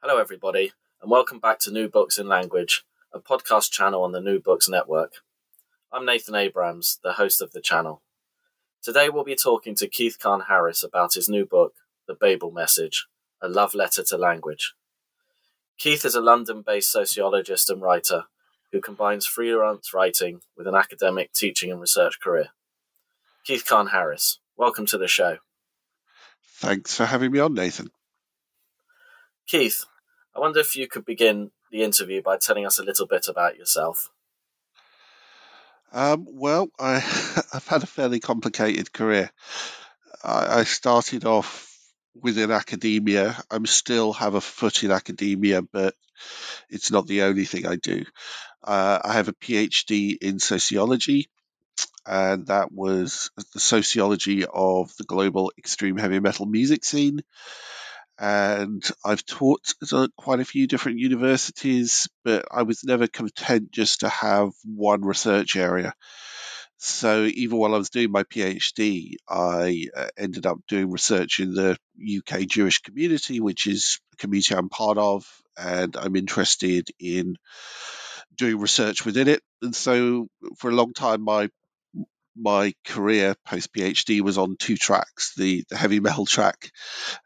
Hello, everybody, and welcome back to New Books in Language, a podcast channel on the New Books Network. I'm Nathan Abrams, the host of the channel. Today, we'll be talking to Keith Kahn Harris about his new book, The Babel Message A Love Letter to Language. Keith is a London based sociologist and writer who combines freelance writing with an academic teaching and research career. Keith Kahn Harris, welcome to the show. Thanks for having me on, Nathan. Keith, I wonder if you could begin the interview by telling us a little bit about yourself. Um, well, I, have had a fairly complicated career. I, I, started off within academia. I still have a foot in academia, but it's not the only thing I do. Uh, I have a PhD in sociology, and that was the sociology of the global extreme heavy metal music scene and I've taught at quite a few different universities, but I was never content just to have one research area. So even while I was doing my PhD, I uh, ended up doing research in the UK Jewish community, which is a community I'm part of, and I'm interested in doing research within it. And so for a long time, my my career post PhD was on two tracks the, the heavy metal track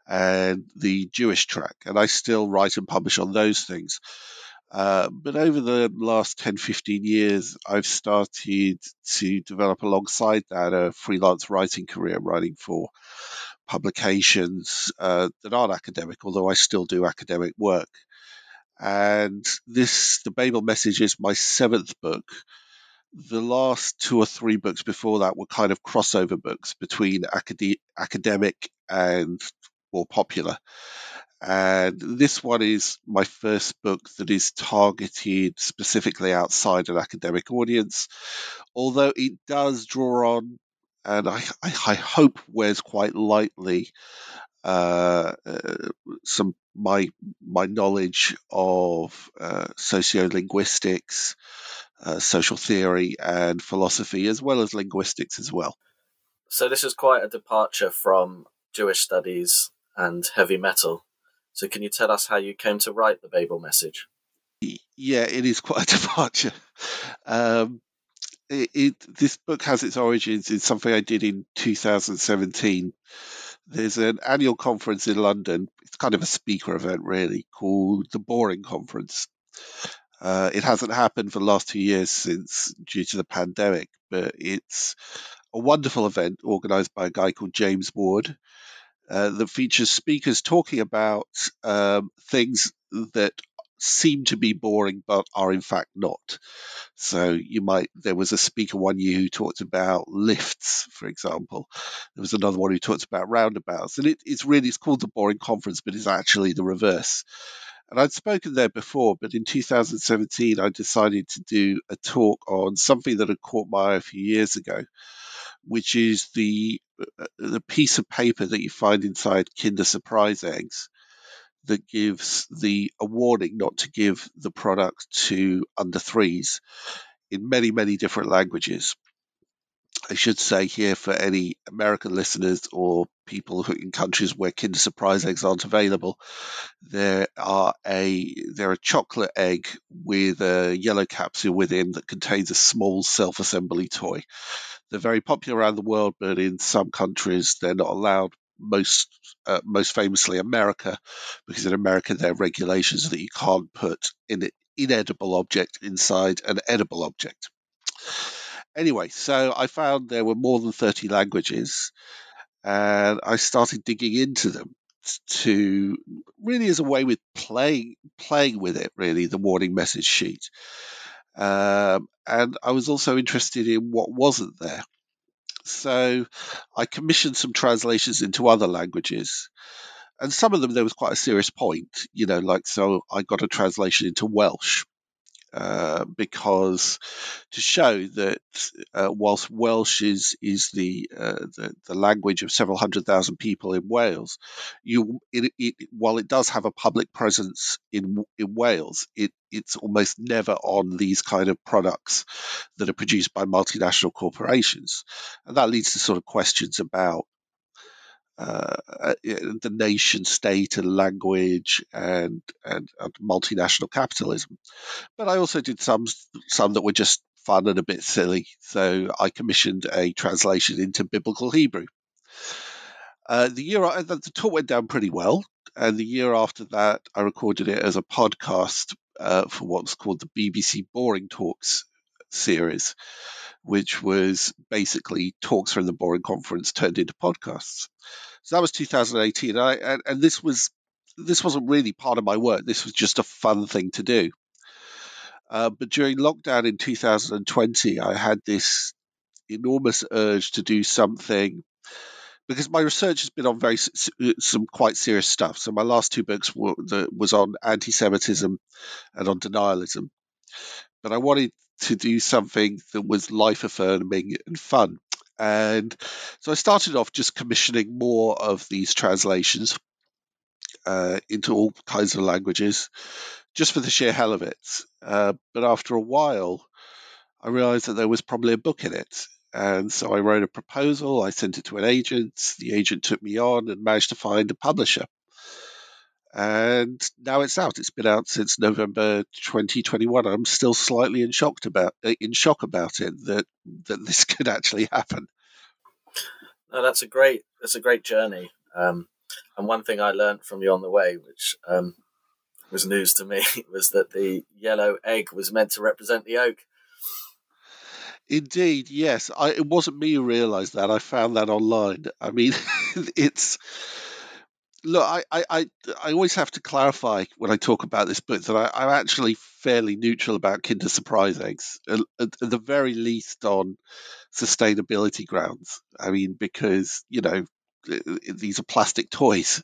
and the Jewish track. And I still write and publish on those things. Uh, but over the last 10, 15 years, I've started to develop alongside that a freelance writing career, writing for publications uh, that aren't academic, although I still do academic work. And this, The Babel Message, is my seventh book the last two or three books before that were kind of crossover books between acad- academic and more popular. And this one is my first book that is targeted specifically outside an academic audience, although it does draw on, and I, I, I hope wears quite lightly, uh, uh, some my my knowledge of uh, sociolinguistics, uh, social theory and philosophy, as well as linguistics as well. So this is quite a departure from Jewish studies and heavy metal. So can you tell us how you came to write the Babel message? Yeah, it is quite a departure. Um, it, it, this book has its origins in something I did in 2017. There's an annual conference in London. It's kind of a speaker event, really, called the Boring Conference. Uh, it hasn't happened for the last two years since due to the pandemic, but it's a wonderful event organized by a guy called James Ward uh, that features speakers talking about um, things that seem to be boring but are in fact not. So you might there was a speaker one year who talked about lifts, for example. There was another one who talked about roundabouts, and it, it's really it's called the boring conference, but it's actually the reverse. And I'd spoken there before, but in 2017, I decided to do a talk on something that had caught my eye a few years ago, which is the uh, the piece of paper that you find inside Kinder Surprise eggs that gives the a warning not to give the product to under threes in many many different languages. I should say here for any American listeners or people who in countries where Kinder Surprise eggs aren't available, there are a they're a chocolate egg with a yellow capsule within that contains a small self-assembly toy. They're very popular around the world, but in some countries they're not allowed. Most uh, most famously America, because in America there are regulations that you can't put an inedible object inside an edible object. Anyway, so I found there were more than 30 languages and I started digging into them to really as a way with playing playing with it really the warning message sheet. Um, and I was also interested in what wasn't there. So I commissioned some translations into other languages and some of them there was quite a serious point, you know, like so I got a translation into Welsh uh, because to show that uh, whilst Welsh is is the, uh, the, the language of several hundred thousand people in Wales, you it, it, while it does have a public presence in in Wales, it it's almost never on these kind of products that are produced by multinational corporations, and that leads to sort of questions about uh, uh the nation state and language and, and, and multinational capitalism. But I also did some some that were just fun and a bit silly. So I commissioned a translation into Biblical Hebrew. Uh, the year the, the talk went down pretty well, and the year after that, I recorded it as a podcast uh, for what's called the BBC Boring Talks series, which was basically talks from the Boring Conference turned into podcasts. So that was 2018, I, and, and this was this wasn't really part of my work. This was just a fun thing to do. Uh, but during lockdown in 2020, I had this enormous urge to do something because my research has been on very some quite serious stuff. So my last two books were was on anti-Semitism and on denialism, but I wanted to do something that was life affirming and fun. And so I started off just commissioning more of these translations uh, into all kinds of languages, just for the sheer hell of it. Uh, but after a while, I realized that there was probably a book in it. And so I wrote a proposal, I sent it to an agent, the agent took me on and managed to find a publisher. And now it's out. It's been out since November 2021. I'm still slightly in shock about in shock about it that that this could actually happen. No, that's a great that's a great journey. Um, and one thing I learned from you on the way, which um, was news to me, was that the yellow egg was meant to represent the oak. Indeed, yes. I, it wasn't me who realised that. I found that online. I mean, it's look. I, I, I, always have to clarify when I talk about this book that I, am actually fairly neutral about Kinder Surprise eggs, at, at, the very least on sustainability grounds. I mean, because you know these are plastic toys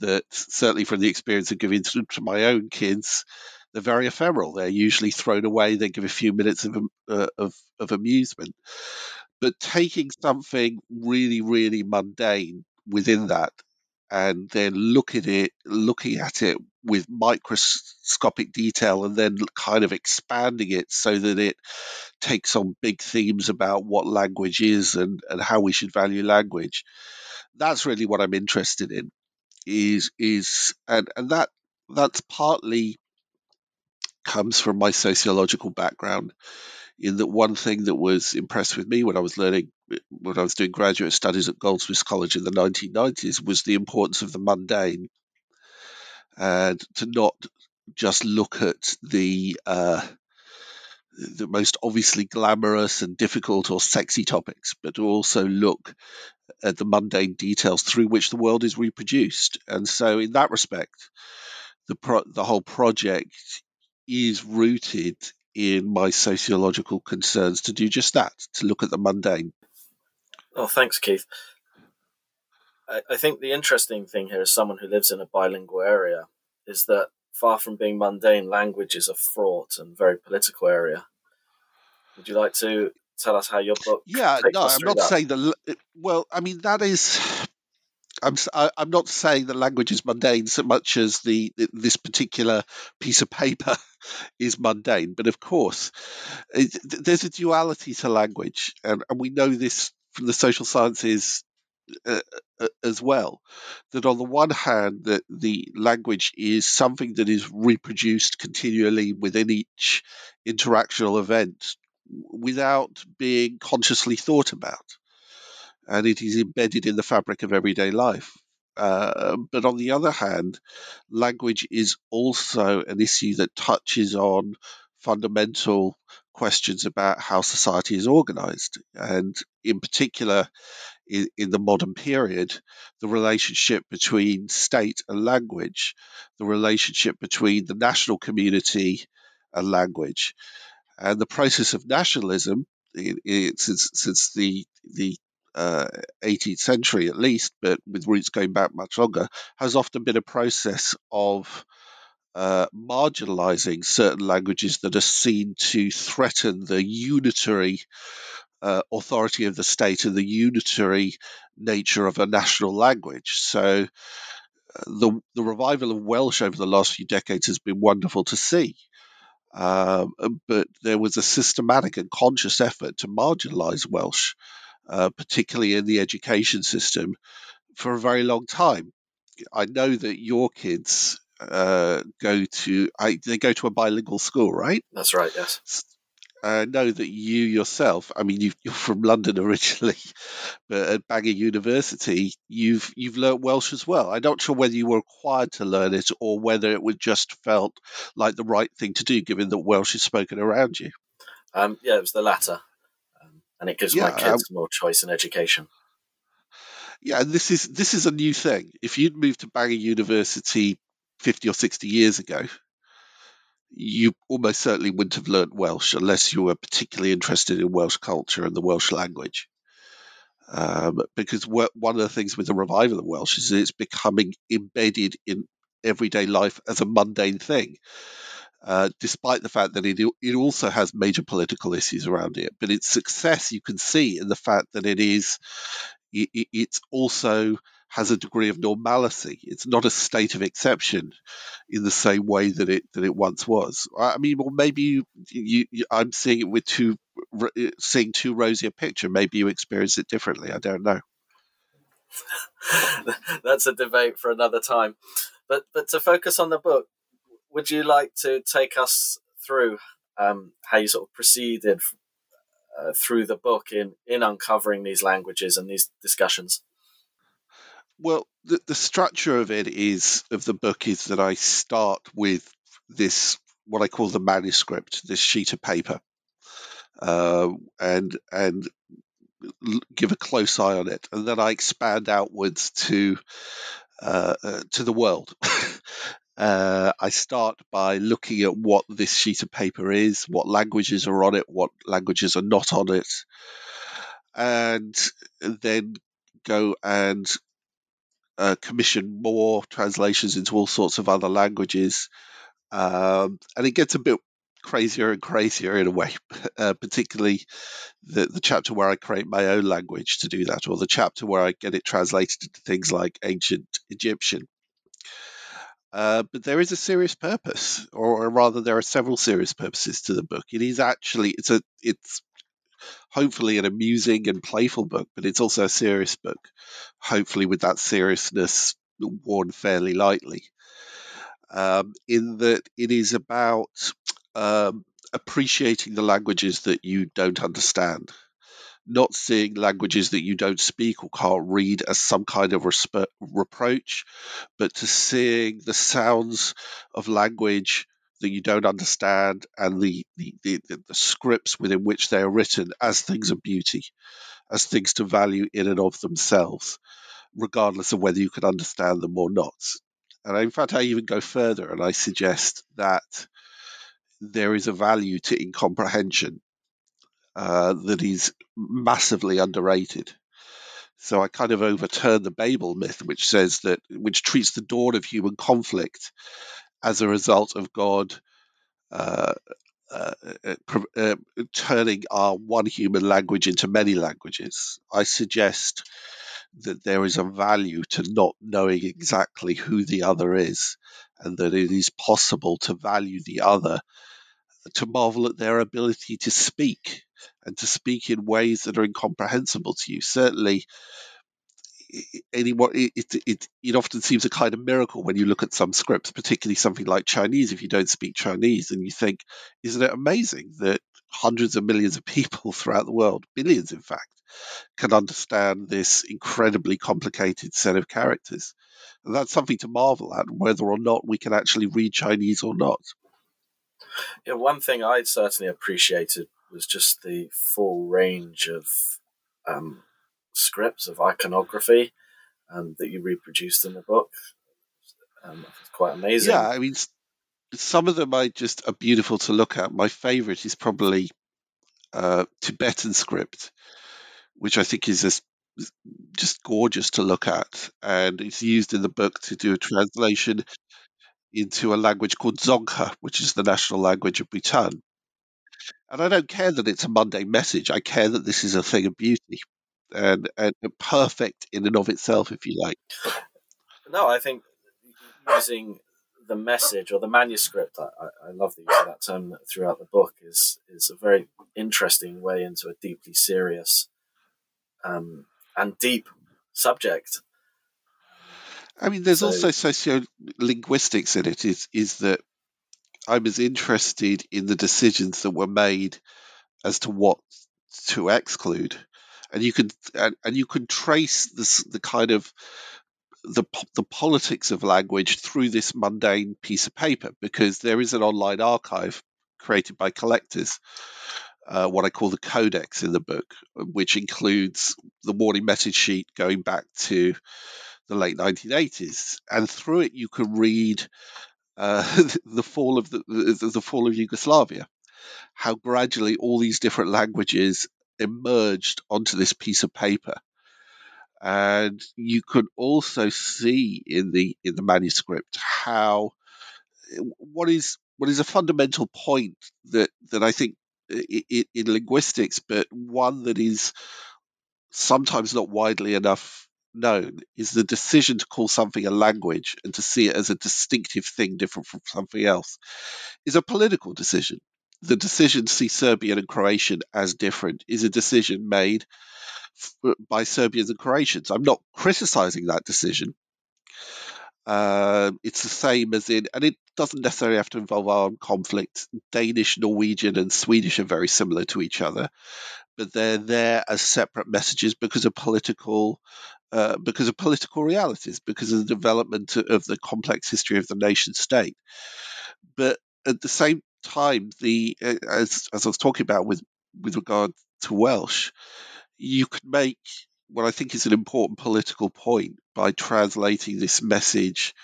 that certainly from the experience of giving to, to my own kids they're very ephemeral they're usually thrown away they give a few minutes of, uh, of, of amusement but taking something really really mundane within that and then look at it looking at it with microscopic detail and then kind of expanding it so that it takes on big themes about what language is and, and how we should value language that's really what I'm interested in. Is is and and that that's partly comes from my sociological background. In that one thing that was impressed with me when I was learning when I was doing graduate studies at Goldsmiths College in the 1990s was the importance of the mundane and to not just look at the uh, the most obviously glamorous and difficult or sexy topics, but to also look at the mundane details through which the world is reproduced. And so, in that respect, the pro- the whole project is rooted in my sociological concerns to do just that, to look at the mundane. Oh, thanks, Keith. I, I think the interesting thing here, as someone who lives in a bilingual area, is that far from being mundane, language is a fraught and very political area. Would you like to tell us how your book? Yeah, no, I'm not that? saying that. Well, I mean that is. I'm I'm not saying that language is mundane so much as the this particular piece of paper is mundane, but of course, it, there's a duality to language, and, and we know this from the social sciences uh, uh, as well that on the one hand that the language is something that is reproduced continually within each interactional event without being consciously thought about. And it is embedded in the fabric of everyday life. Uh, but on the other hand, language is also an issue that touches on fundamental questions about how society is organized. And in particular, in, in, the modern period, the relationship between state and language, the relationship between the national community and language, and the process of nationalism it, it, since since the the uh, 18th century at least, but with roots going back much longer, has often been a process of uh, marginalizing certain languages that are seen to threaten the unitary uh, authority of the state and the unitary nature of a national language. So uh, the the revival of Welsh over the last few decades has been wonderful to see. Um, but there was a systematic and conscious effort to marginalize Welsh, uh, particularly in the education system, for a very long time. I know that your kids uh, go to I, they go to a bilingual school, right? That's right. Yes. I know that you yourself, I mean, you are from London originally, but at Bangor University, you've you've learnt Welsh as well. I'm not sure whether you were required to learn it or whether it was just felt like the right thing to do, given that Welsh is spoken around you. Um, yeah, it was the latter, um, and it gives yeah, my kids um, more choice in education. Yeah, and this is this is a new thing. If you'd moved to Bangor University 50 or 60 years ago, you almost certainly wouldn't have learnt Welsh unless you were particularly interested in Welsh culture and the Welsh language. Um, because one of the things with the revival of Welsh is it's becoming embedded in everyday life as a mundane thing. Uh, despite the fact that it, it also has major political issues around it, but its success you can see in the fact that it is it, it's also has a degree of normalcy. It's not a state of exception in the same way that it that it once was. I mean, well, maybe you, you, you I'm seeing it with too seeing too rosy a picture. Maybe you experience it differently. I don't know. That's a debate for another time. But but to focus on the book, would you like to take us through um, how you sort of proceeded uh, through the book in in uncovering these languages and these discussions? Well, the, the structure of it is of the book is that I start with this what I call the manuscript, this sheet of paper, uh, and and give a close eye on it, and then I expand outwards to uh, uh, to the world. uh, I start by looking at what this sheet of paper is, what languages are on it, what languages are not on it, and then go and uh, commission more translations into all sorts of other languages. Um, and it gets a bit crazier and crazier in a way, uh, particularly the, the chapter where I create my own language to do that, or the chapter where I get it translated into things like ancient Egyptian. Uh, but there is a serious purpose, or, or rather, there are several serious purposes to the book. It is actually it's a it's hopefully an amusing and playful book, but it's also a serious book, hopefully with that seriousness worn fairly lightly. Um, in that it is about um, appreciating the languages that you don't understand, not seeing languages that you don't speak or can't read as some kind of resp- reproach, but to seeing the sounds of language that you don't understand and the, the, the, the scripts within which they are written as things of beauty, as things to value in and of themselves, regardless of whether you can understand them or not. And in fact, I even go further and I suggest that there is a value to incomprehension uh, that is massively underrated. So I kind of overturn the Babel myth, which says that, which treats the dawn of human conflict as a result of God uh, uh, uh, uh, turning our one human language into many languages. I suggest that there is a value to not knowing exactly who the other is, and that it is possible to value the other, to marvel at their ability to speak and to speak in ways that are incomprehensible to you. Certainly, anyone it, it, it often seems a kind of miracle when you look at some scripts particularly something like chinese if you don't speak chinese and you think isn't it amazing that hundreds of millions of people throughout the world billions in fact can understand this incredibly complicated set of characters? And that's something to marvel at whether or not we can actually read chinese or not. Yeah one thing i certainly appreciated was just the full range of um, scripts of iconography um, that you reproduced in the book. Um, it's quite amazing. Yeah, I mean, some of them I just are beautiful to look at. My favorite is probably uh, Tibetan script, which I think is just gorgeous to look at, and it's used in the book to do a translation into a language called Dzongkha, which is the national language of Bhutan. And I don't care that it's a mundane message. I care that this is a thing of beauty and, and perfect in and of itself, if you like. No, I think using the message or the manuscript, I, I love the use of that term throughout the book, is is a very interesting way into a deeply serious um, and deep subject. I mean, there's so, also sociolinguistics in it. Is is that I was interested in the decisions that were made as to what to exclude, and you can and, and you can trace this the kind of the the politics of language through this mundane piece of paper because there is an online archive created by collectors, uh, what I call the codex in the book, which includes the warning message sheet going back to the late 1980s, and through it you can read uh, the fall of the, the fall of Yugoslavia, how gradually all these different languages emerged onto this piece of paper and you could also see in the in the manuscript how what is what is a fundamental point that that I think in, in linguistics, but one that is sometimes not widely enough known is the decision to call something a language and to see it as a distinctive thing different from something else is a political decision. The decision to see Serbian and Croatian as different is a decision made by Serbians and Croatians. I'm not criticizing that decision. Uh, it's the same as in, and it doesn't necessarily have to involve armed conflict. Danish, Norwegian, and Swedish are very similar to each other, but they're there as separate messages because of political, uh, because of political realities, because of the development of the complex history of the nation state. But at the same time, the uh, as as I was talking about with with regard to Welsh, you could make what I think is an important political point by translating this message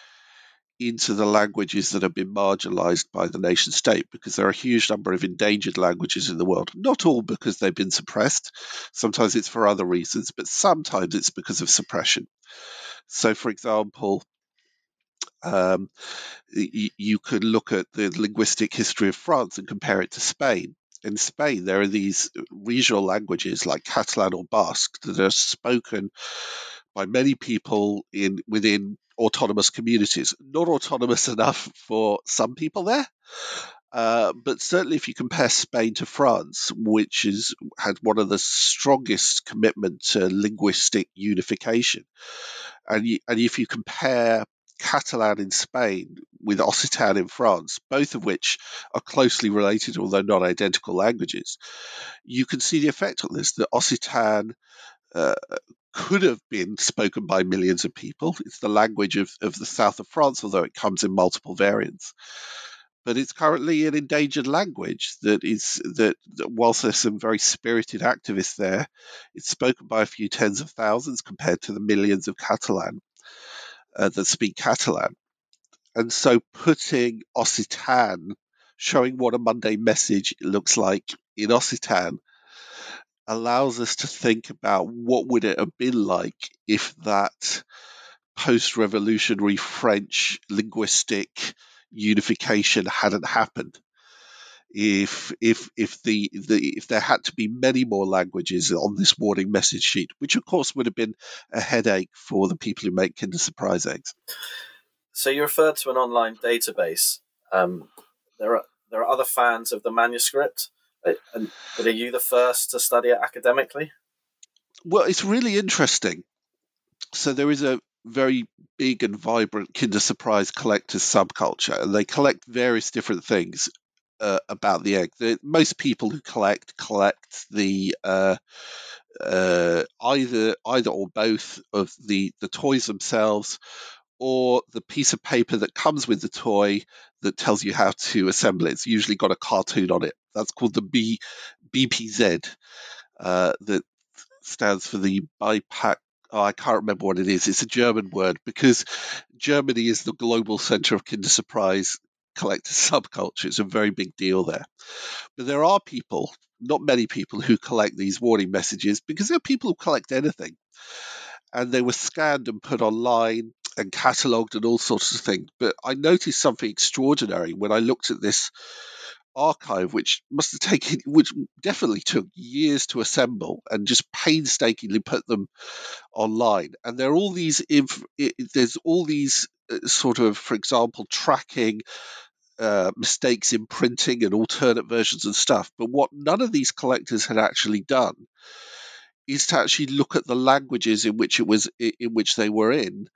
into the languages that have been marginalized by the nation state because there are a huge number of endangered languages in the world. Not all because they've been suppressed, sometimes it's for other reasons, but sometimes it's because of suppression. So, for example, um, you, you could look at the linguistic history of France and compare it to Spain in Spain, there are these regional languages like Catalan or Basque that are spoken by many people in within autonomous communities. Not autonomous enough for some people there, uh, but certainly if you compare Spain to France, which has had one of the strongest commitment to linguistic unification, and, you, and if you compare Catalan in Spain with Occitan in France, both of which are closely related, although not identical languages, you can see the effect on this. The Occitan uh, could have been spoken by millions of people. It's the language of, of the south of France, although it comes in multiple variants. But it's currently an endangered language that is that, that whilst there's some very spirited activists there, it's spoken by a few tens of thousands compared to the millions of Catalan uh, that speak Catalan. And so putting Occitan, showing what a Monday message looks like in Occitan, allows us to think about what would it have been like if that post-revolutionary French linguistic unification hadn't happened if if if the, the if there had to be many more languages on this warning message sheet, which of course would have been a headache for the people who make Kinder Surprise eggs. So you referred to an online database. Um, there are there are other fans of the manuscript, uh, but are you the first to study it academically? Well, it's really interesting. So there is a very big and vibrant Kinder Surprise collectors subculture, and they collect various different things uh, about the egg. The, most people who collect collect the uh, uh, either either or both of the the toys themselves, or the piece of paper that comes with the toy that tells you how to assemble it. It's usually got a cartoon on it. That's called the B BPZ. Uh, that stands for the Beipack oh, I can't remember what it is. It's a German word because Germany is the global center of Kinder Surprise collector subculture. It's a very big deal there. But there are people, not many people, who collect these warning messages because there are people who collect anything. and they were scanned and put online and catalogued and all sorts of things. But I noticed something extraordinary when I looked at this archive, which must have taken, which definitely took years to assemble and just painstakingly put them online. And there are all these, inf- there's all these sort of, for example, tracking. Uh, mistakes in printing and alternate versions and stuff. But what none of these collectors had actually done is to actually look at the languages in which it was in which they were in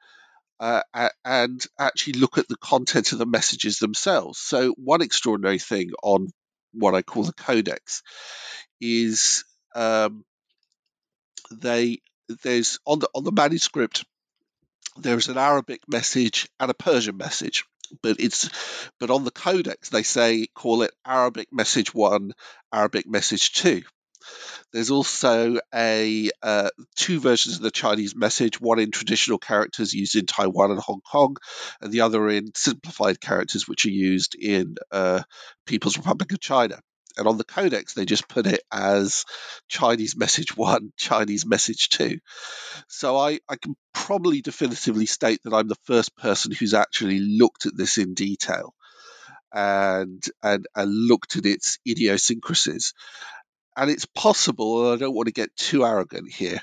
uh, and actually look at the content of the messages themselves. So, one extraordinary thing on what I call the codex is um, they there's on the on the manuscript there's an Arabic message and a Persian message. But it's but on the codex they say call it Arabic message one, Arabic message two. There's also a uh, two versions of the Chinese message, one in traditional characters used in Taiwan and Hong Kong, and the other in simplified characters which are used in uh, People's Republic of China. And on the codex, they just put it as Chinese message one, Chinese message two. So I, I can probably definitively state that I'm the first person who's actually looked at this in detail and and, and looked at its idiosyncrasies and it's possible, and I don't want to get too arrogant here,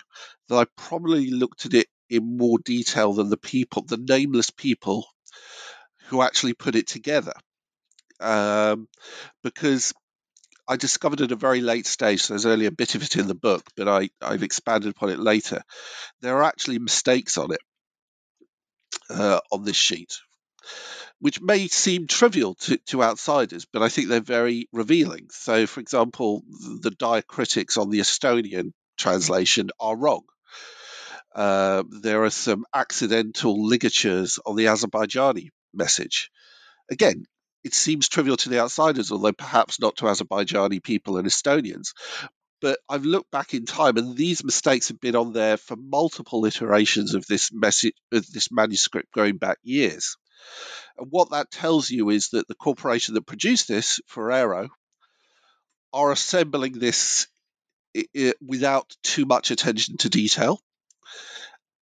that I probably looked at it in more detail than the people, the nameless people who actually put it together. Um, because I discovered at a very late stage, so there's only a bit of it in the book, but I, I've expanded upon it later. There are actually mistakes on it, uh, on this sheet, which may seem trivial to, to outsiders, but I think they're very revealing. So, for example, the diacritics on the Estonian translation are wrong. Uh, there are some accidental ligatures on the Azerbaijani message. Again, it seems trivial to the outsiders, although perhaps not to Azerbaijani people and Estonians. But I've looked back in time, and these mistakes have been on there for multiple iterations of this message, of this manuscript, going back years. And what that tells you is that the corporation that produced this, Ferrero, are assembling this without too much attention to detail.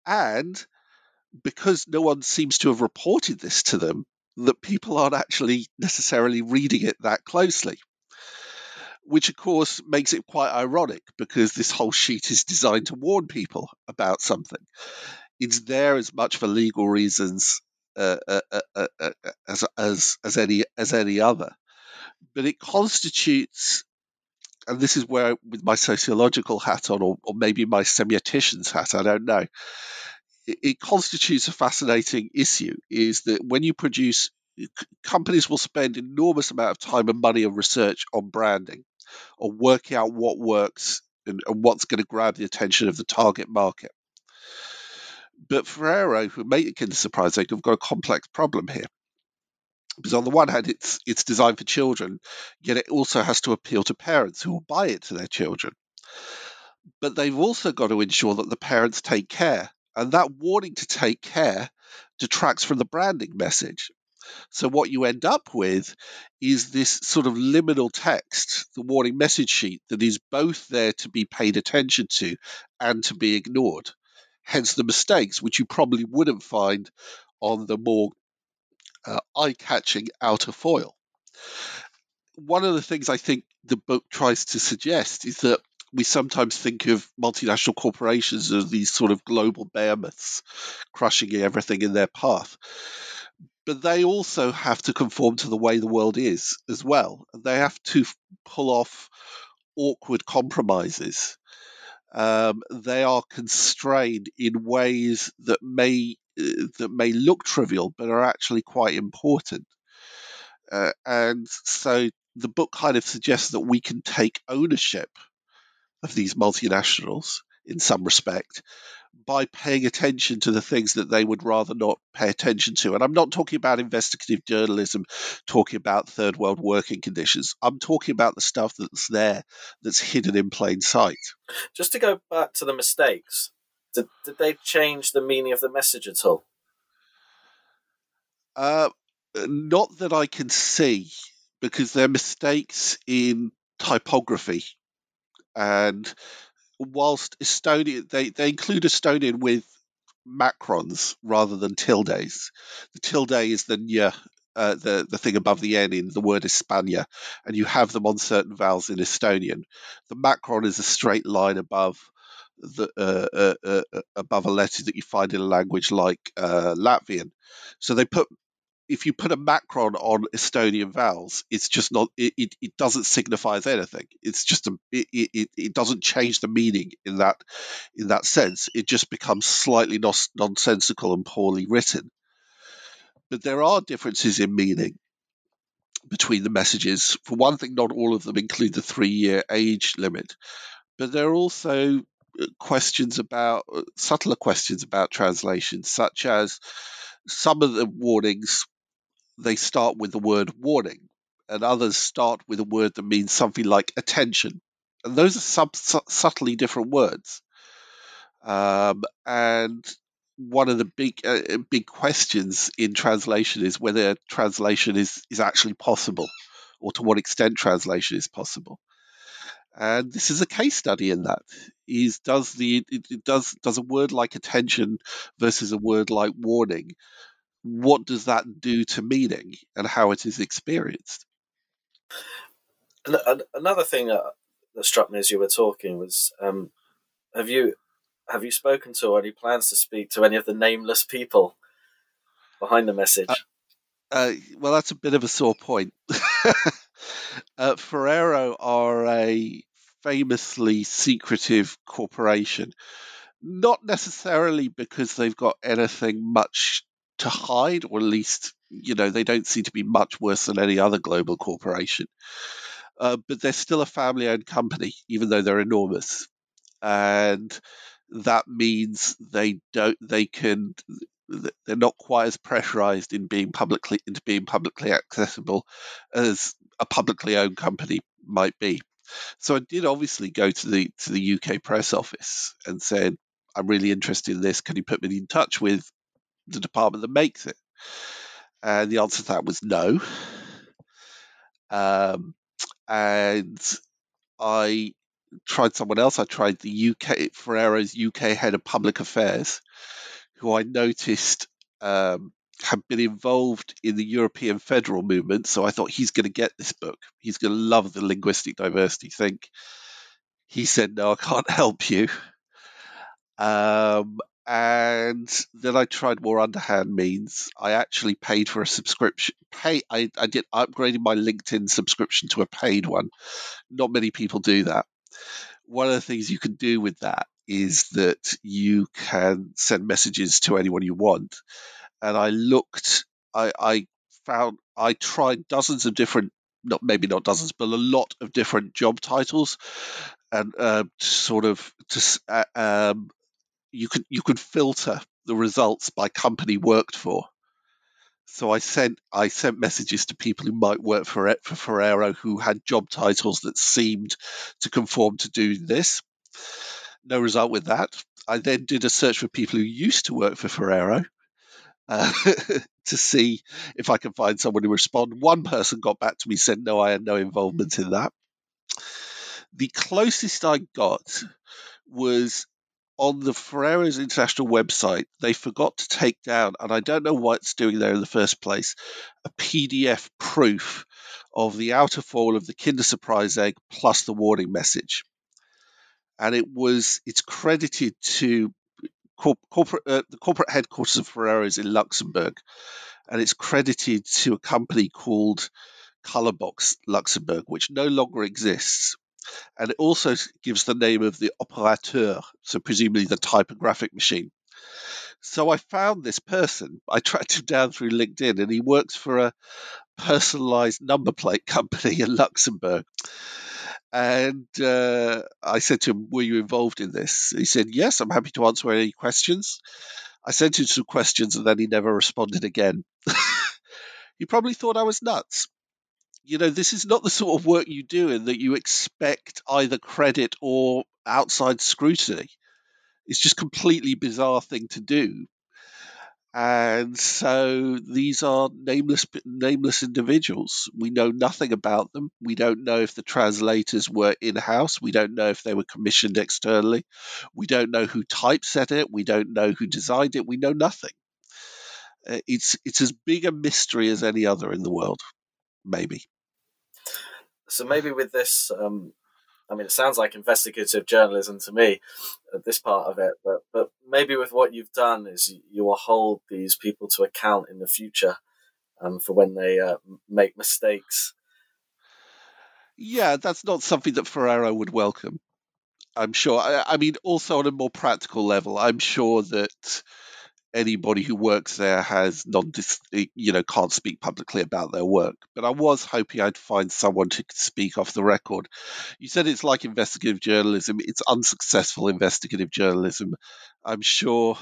And because no one seems to have reported this to them, that people aren't actually necessarily reading it that closely. Which, of course, makes it quite ironic because this whole sheet is designed to warn people about something. It's there as much for legal reasons uh, uh, uh, as, as, as, any, as any other. But it constitutes, and this is where, with my sociological hat on, or, or maybe my semiotician's hat, I don't know, it, it constitutes a fascinating issue is that when you produce companies will spend enormous amount of time and money and research on branding or working out what works and, and what's going to grab the attention of the target market. But Ferrero, who may Kinder Surprise, they've got a complex problem here. Because on the one hand, it's it's designed for children, yet it also has to appeal to parents who will buy it to their children. But they've also got to ensure that the parents take care, and that warning to take care detracts from the branding message. So what you end up with is this sort of liminal text, the warning message sheet, that is both there to be paid attention to and to be ignored hence the mistakes, which you probably wouldn't find on the more uh, eye catching outer foil. One of the things I think the book tries to suggest is that we sometimes think of multinational corporations as these sort of global behemoths crushing everything in their path. But they also have to conform to the way the world is as well. They have to pull off awkward compromises um, they are constrained in ways that may uh, that may look trivial but are actually quite important. Uh, and so the book kind of suggests that we can take ownership of these multinationals in some respect by paying attention to the things that they would rather not pay attention to. And I'm not talking about investigative journalism, talking about third world working conditions. I'm talking about the stuff that's there, that's hidden in plain sight. Just to go back to the mistakes, did, did they change the meaning of the message at all? Uh, not that I can see, because they're mistakes in typography and whilst Estonian, they, they include Estonian with macrons rather than tildes. The tilde is the uh, the the thing above the n in the word España, and you have them on certain vowels in Estonian. The macron is a straight line above the uh, uh, uh, uh above a letter that you find in a language like uh, Latvian. So they put if you put a macron on Estonian vowels, it's just not. It, it, it doesn't signify anything. It's just a. It, it, it doesn't change the meaning in that in that sense. It just becomes slightly nos- nonsensical and poorly written. But there are differences in meaning between the messages. For one thing, not all of them include the three-year age limit, but there are also uh, questions about uh, subtler questions about translation, such as some of the warnings they start with the word warning, and others start with a word that means something like attention. And those are sub- subtly different words. Um, and one of the big uh, uh, big questions in translation is whether translation is, is actually possible, or to what extent translation is possible. And this is a case study in that. Is does the it, it does does a word like attention versus a word like warning what does that do to meaning and how it is experienced? Another thing that, that struck me as you were talking was, um, have you have you spoken to or any plans to speak to any of the nameless people behind the message? Uh, uh, well, that's a bit of a sore point. uh, Ferrero are a famously secretive corporation, not necessarily because they've got anything much to hide, or at least, you know, they don't seem to be much worse than any other global corporation. Uh, but they're still a family owned company, even though they're enormous. And that means they don't, they can, they're not quite as pressurized in being publicly, into being publicly accessible as a publicly owned company might be. So I did obviously go to the to the UK press office and said, I'm really interested in this. Can you put me in touch with the department that makes it? And the answer to that was no. Um, and I tried someone else. I tried the UK Ferrero's UK head of public affairs, who I noticed um, had been involved in the European federal movement. So I thought he's going to get this book. He's going to love the linguistic diversity thing. He said, "No, I can't help you." Um, and then I tried more underhand means. I actually paid for a subscription. Pay. I, I did upgrading my LinkedIn subscription to a paid one. Not many people do that. One of the things you can do with that is that you can send messages to anyone you want. And I looked. I, I found. I tried dozens of different. Not maybe not dozens, but a lot of different job titles, and uh, sort of to uh, um, you could you could filter the results by company worked for. So I sent I sent messages to people who might work for for Ferrero who had job titles that seemed to conform to do this. No result with that. I then did a search for people who used to work for Ferrero uh, to see if I could find someone to respond. One person got back to me said no, I had no involvement in that. The closest I got was on the Ferrero's International website, they forgot to take down, and I don't know why it's doing there in the first place, a PDF proof of the outer foil of the Kinder Surprise egg plus the warning message. And it was it's credited to corporate uh, the corporate headquarters of Ferrero's in Luxembourg, and it's credited to a company called Colorbox Luxembourg, which no longer exists and it also gives the name of the operateur, so presumably the typographic machine. So I found this person. I tracked him down through LinkedIn, and he works for a personalized number plate company in Luxembourg. And uh, I said to him, Were you involved in this? He said, Yes, I'm happy to answer any questions. I sent him some questions, and then he never responded again. he probably thought I was nuts you know, this is not the sort of work you do in that you expect either credit or outside scrutiny. It's just completely bizarre thing to do. And so these are nameless nameless individuals. We know nothing about them. We don't know if the translators were in house. We don't know if they were commissioned externally. We don't know who typeset it. We don't know who designed it. We know nothing. Uh, it's it's as big a mystery as any other in the world, maybe. So maybe with this, um, I mean, it sounds like investigative journalism to me, uh, this part of it. But but maybe with what you've done is you will hold these people to account in the future um, for when they uh, make mistakes. Yeah, that's not something that Ferrero would welcome. I'm sure. I, I mean, also on a more practical level, I'm sure that anybody who works there has non you know can't speak publicly about their work. But i was hoping i'd find someone to speak off the record. You said it's like investigative journalism. It's unsuccessful investigative journalism. I'm sure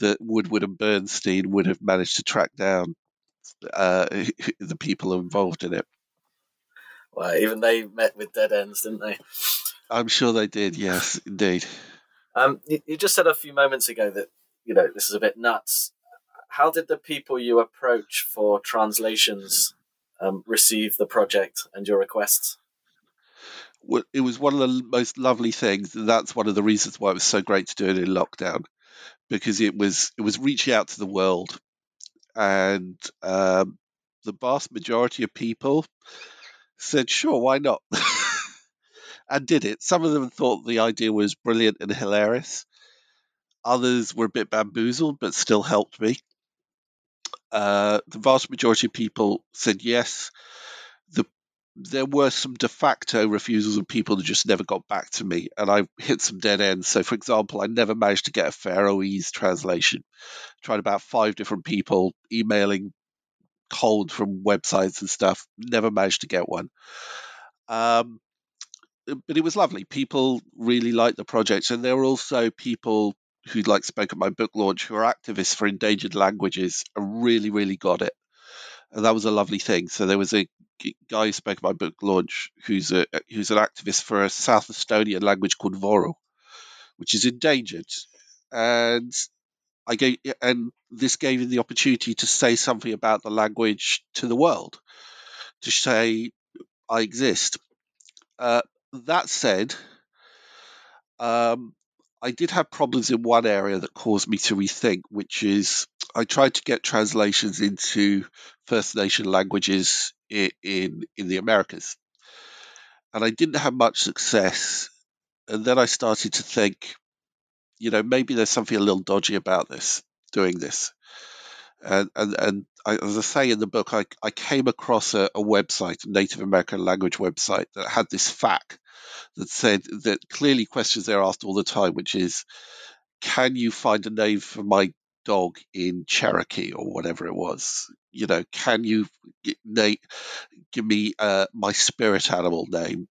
that woodward and bernstein would have managed to track down uh, the people involved in it. Well even they met with dead ends didn't they? I'm sure they did yes indeed. Um, you just said a few moments ago that you know, this is a bit nuts. How did the people you approach for translations um, receive the project and your requests? It was one of the most lovely things. And that's one of the reasons why it was so great to do it in lockdown, because it was it was reaching out to the world, and um, the vast majority of people said, "Sure, why not?" and did it. Some of them thought the idea was brilliant and hilarious. Others were a bit bamboozled, but still helped me. Uh, the vast majority of people said yes. The, there were some de facto refusals of people that just never got back to me, and I hit some dead ends. So, for example, I never managed to get a Faroese translation. Tried about five different people, emailing cold from websites and stuff. Never managed to get one. Um, but it was lovely. People really liked the project, and there were also people who like spoke at my book launch who are activists for endangered languages and really really got it. And that was a lovely thing. So there was a guy who spoke at my book launch who's a who's an activist for a south estonian language called voro which is endangered. And I gave, and this gave him the opportunity to say something about the language to the world, to say, I exist. Uh, that said, um, I did have problems in one area that caused me to rethink, which is I tried to get translations into First Nation languages in, in, in the Americas, and I didn't have much success. And then I started to think, you know, maybe there's something a little dodgy about this, doing this. And and, and I, as I say in the book, I, I came across a, a website, a Native American language website, that had this FAQ that said that clearly questions they're asked all the time, which is, can you find a name for my dog in Cherokee or whatever it was? You know, can you give me uh, my spirit animal name?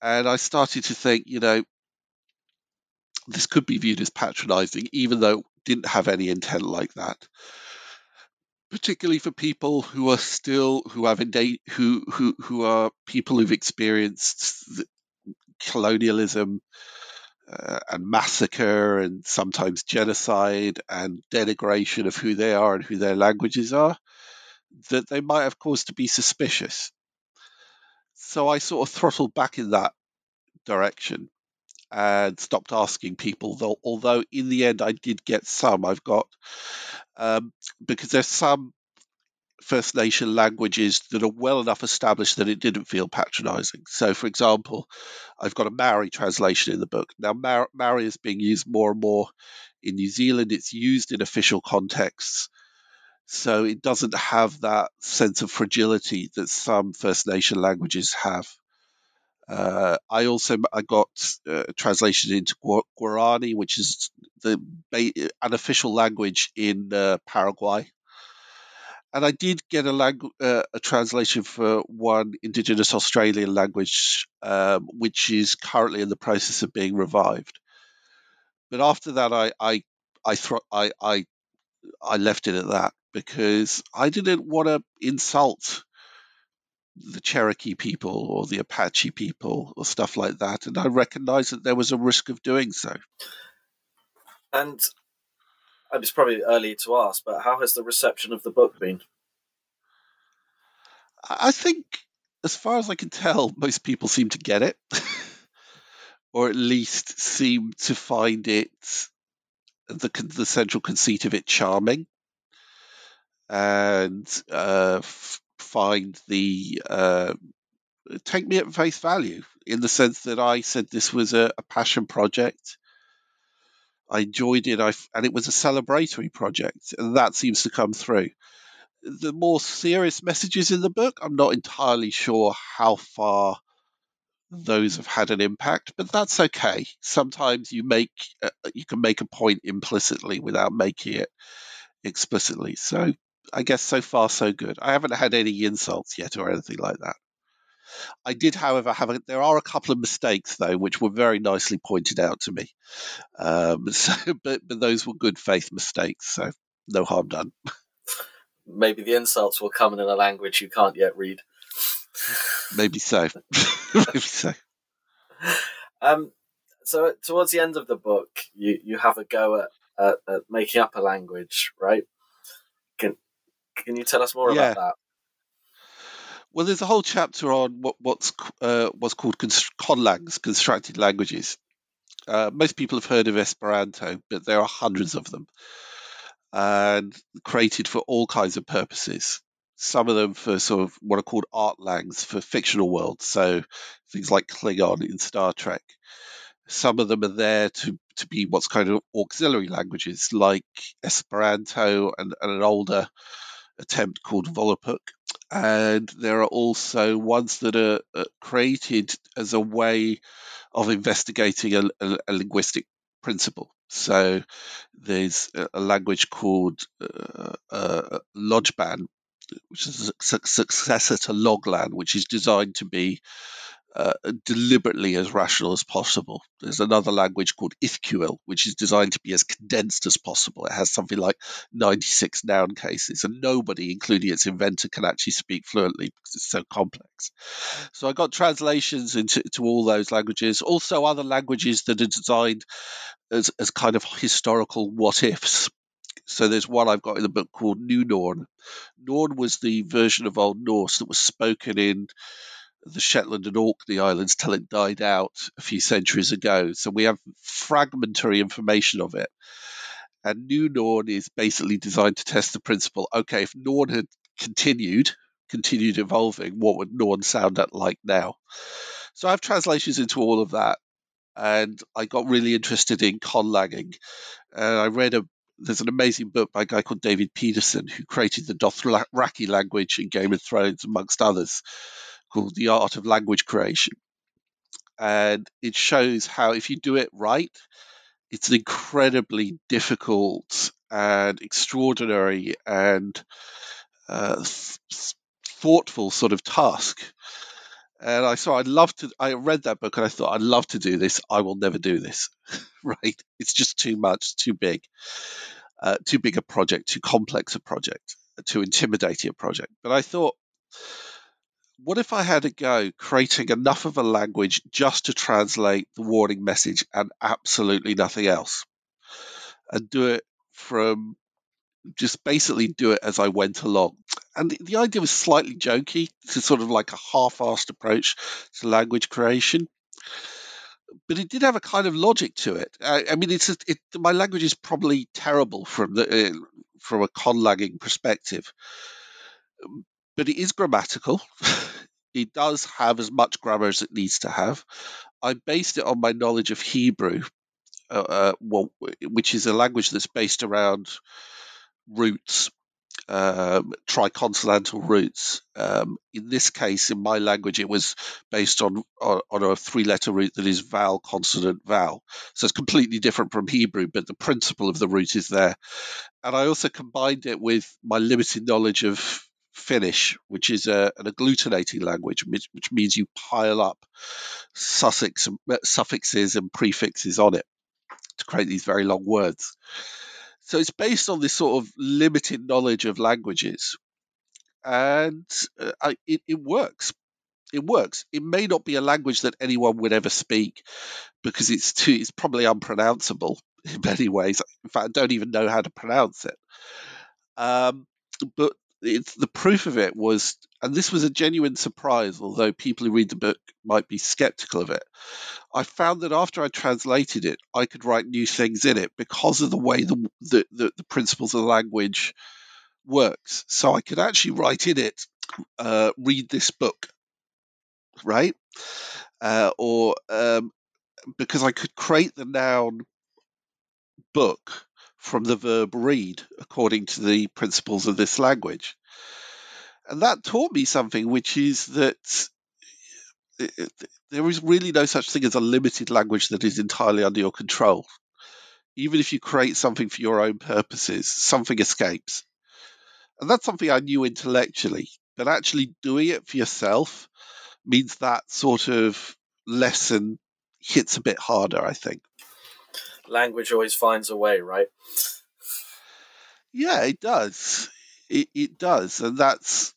And I started to think, you know, this could be viewed as patronizing, even though it didn't have any intent like that. Particularly for people who are still who have who who who are people who've experienced colonialism uh, and massacre and sometimes genocide and denigration of who they are and who their languages are, that they might have cause to be suspicious. So I sort of throttled back in that direction and stopped asking people. Though, although in the end I did get some. I've got um, because there's some First Nation languages that are well enough established that it didn't feel patronizing. So, for example, I've got a Maori translation in the book. Now, Maori is being used more and more in New Zealand, it's used in official contexts. So, it doesn't have that sense of fragility that some First Nation languages have. Uh, I also I got uh, translation into Guarani, which is the an official language in uh, Paraguay and I did get a, langu- uh, a translation for one Indigenous Australian language, um, which is currently in the process of being revived. But after that, I I I, thro- I, I I left it at that because I didn't want to insult the Cherokee people or the Apache people or stuff like that, and I recognised that there was a risk of doing so. And it's probably early to ask, but how has the reception of the book been? I think, as far as I can tell, most people seem to get it, or at least seem to find it the the central conceit of it charming, and uh, f- find the uh, take me at face value in the sense that I said this was a, a passion project. I enjoyed it, I, and it was a celebratory project, and that seems to come through. The more serious messages in the book, I'm not entirely sure how far those have had an impact, but that's okay. Sometimes you make uh, you can make a point implicitly without making it explicitly. So I guess so far so good. I haven't had any insults yet or anything like that. I did, however, have a, there are a couple of mistakes though, which were very nicely pointed out to me. Um, so, but but those were good faith mistakes, so no harm done. Maybe the insults will come in a language you can't yet read. Maybe so. Maybe so. Um, so towards the end of the book, you, you have a go at, at, at making up a language, right? Can can you tell us more yeah. about that? Well, there's a whole chapter on what, what's uh, what's called const- conlangs, constructed languages. Uh, most people have heard of Esperanto, but there are hundreds of them, and created for all kinds of purposes. Some of them for sort of what are called art langs for fictional worlds, so things like Klingon in Star Trek. Some of them are there to, to be what's kind of auxiliary languages, like Esperanto and, and an older attempt called Volapük and there are also ones that are uh, created as a way of investigating a, a, a linguistic principle. So there's a language called uh, uh, Lojban, which is a successor to Loglan, which is designed to be uh, deliberately as rational as possible. There's another language called Ithkuil, which is designed to be as condensed as possible. It has something like 96 noun cases, and nobody, including its inventor, can actually speak fluently because it's so complex. So I got translations into to all those languages. Also, other languages that are designed as, as kind of historical what ifs. So there's one I've got in the book called New Norn. Norn was the version of Old Norse that was spoken in the Shetland and Orkney Islands till it died out a few centuries ago. So we have fragmentary information of it. And New Norn is basically designed to test the principle okay, if Norn had continued, continued evolving, what would Norn sound like now? So I have translations into all of that. And I got really interested in conlanging. And I read a there's an amazing book by a guy called David Peterson who created the Dothraki language in Game of Thrones, amongst others called The Art of Language Creation. And it shows how, if you do it right, it's an incredibly difficult and extraordinary and uh, thoughtful sort of task. And I saw, I'd love to, I read that book and I thought, I'd love to do this. I will never do this, right? It's just too much, too big, uh, too big a project, too complex a project, too intimidating a project. But I thought, what if I had a go creating enough of a language just to translate the warning message and absolutely nothing else? And do it from just basically do it as I went along. And the, the idea was slightly jokey, to sort of like a half assed approach to language creation. But it did have a kind of logic to it. I, I mean, it's a, it, my language is probably terrible from the uh, from a conlanging perspective, but it is grammatical. it does have as much grammar as it needs to have. I based it on my knowledge of Hebrew, uh, uh, well, which is a language that's based around roots, um, triconsonantal roots. Um, in this case, in my language, it was based on on, on a three-letter root that is vowel, consonant, vowel. So it's completely different from Hebrew, but the principle of the root is there. And I also combined it with my limited knowledge of Finnish, which is a, an agglutinating language, which, which, means you pile up suffix, suffixes and prefixes on it to create these very long words. So it's based on this sort of limited knowledge of languages, and uh, I, it, it works. It works. It may not be a language that anyone would ever speak because it's too it's probably unpronounceable. in many ways. In fact, I don't even know how to pronounce it. Um, but it's the proof of it was, and this was a genuine surprise, although people who read the book might be skeptical of it. I found that after I translated it, I could write new things in it because of the way the the, the, the principles of the language works. So I could actually write in it, uh, read this book, right? Uh, or um, because I could create the noun book from the verb read according to the principles of this language. And that taught me something, which is that there is really no such thing as a limited language that is entirely under your control. Even if you create something for your own purposes, something escapes. And that's something I knew intellectually, but actually doing it for yourself means that sort of lesson hits a bit harder, I think. Language always finds a way, right? Yeah, it does. It, it does, and that's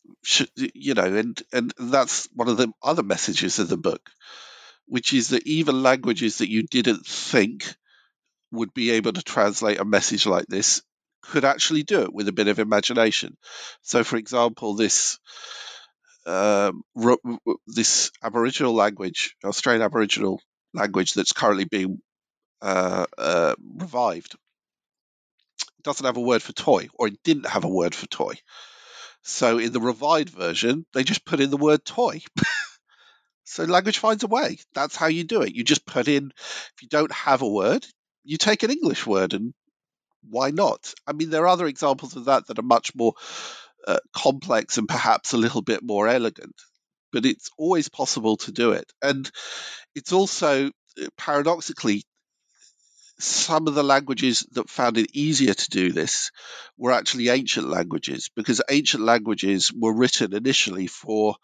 you know, and and that's one of the other messages of the book, which is that even languages that you didn't think would be able to translate a message like this could actually do it with a bit of imagination. So, for example, this um, this Aboriginal language, Australian Aboriginal language that's currently being uh, uh, revived, doesn't have a word for toy, or it didn't have a word for toy. So in the revived version, they just put in the word toy. so language finds a way. That's how you do it. You just put in, if you don't have a word, you take an English word and why not? I mean, there are other examples of that that are much more uh, complex and perhaps a little bit more elegant, but it's always possible to do it. And it's also uh, paradoxically some of the languages that found it easier to do this were actually ancient languages because ancient languages were written initially for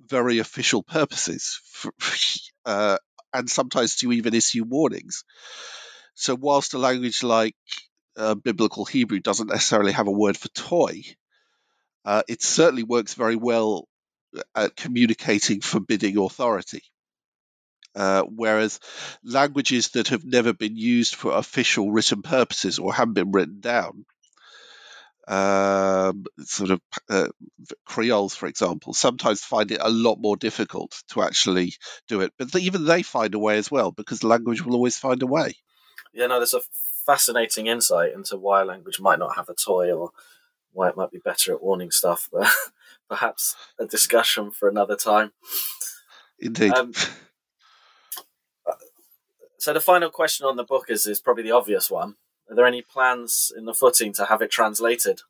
very official purposes for, uh, and sometimes to even issue warnings. So, whilst a language like uh, Biblical Hebrew doesn't necessarily have a word for toy, uh, it certainly works very well at communicating forbidding authority. Uh, whereas languages that have never been used for official written purposes or haven't been written down, um, sort of uh, Creoles, for example, sometimes find it a lot more difficult to actually do it. But even they find a way as well because language will always find a way. Yeah, no, there's a fascinating insight into why language might not have a toy or why it might be better at warning stuff, but perhaps a discussion for another time. Indeed. Um, so the final question on the book is is probably the obvious one. Are there any plans in the footing to have it translated?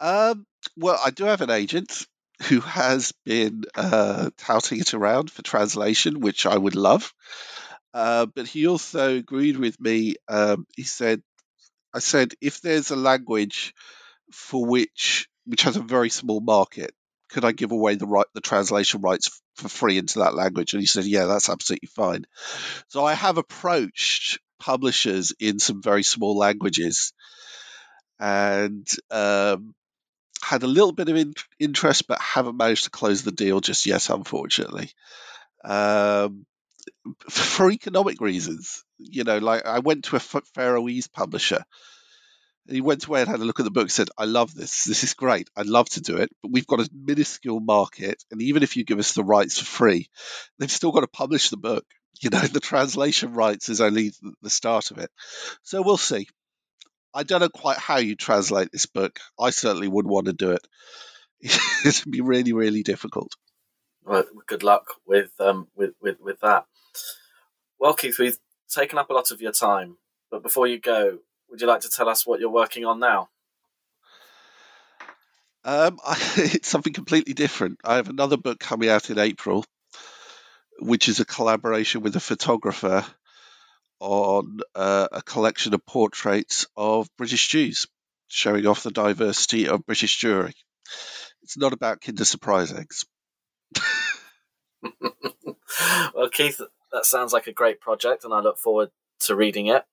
Um, well, I do have an agent who has been uh, touting it around for translation, which I would love. Uh, but he also agreed with me. Um, he said, "I said if there's a language for which which has a very small market, could I give away the right the translation rights for free into that language? And he said, yeah, that's absolutely fine. So I have approached publishers in some very small languages and um, had a little bit of in- interest, but haven't managed to close the deal just yet, unfortunately. Um, for economic reasons, you know, like I went to a Faroese publisher he went away and had a look at the book said, I love this. This is great. I'd love to do it. But we've got a minuscule market. And even if you give us the rights for free, they've still got to publish the book. You know, the translation rights is only the start of it. So we'll see. I don't know quite how you translate this book. I certainly would want to do it. It'd be really, really difficult. Well, good luck with um with, with, with that. Well, Keith, we've taken up a lot of your time, but before you go, would you like to tell us what you're working on now? Um, I, it's something completely different. I have another book coming out in April, which is a collaboration with a photographer on uh, a collection of portraits of British Jews, showing off the diversity of British Jewry. It's not about Kinder Surprise eggs. well, Keith, that sounds like a great project, and I look forward to reading it.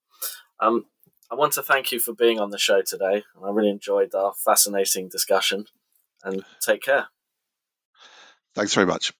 Um, I want to thank you for being on the show today. And I really enjoyed our fascinating discussion and take care. Thanks very much.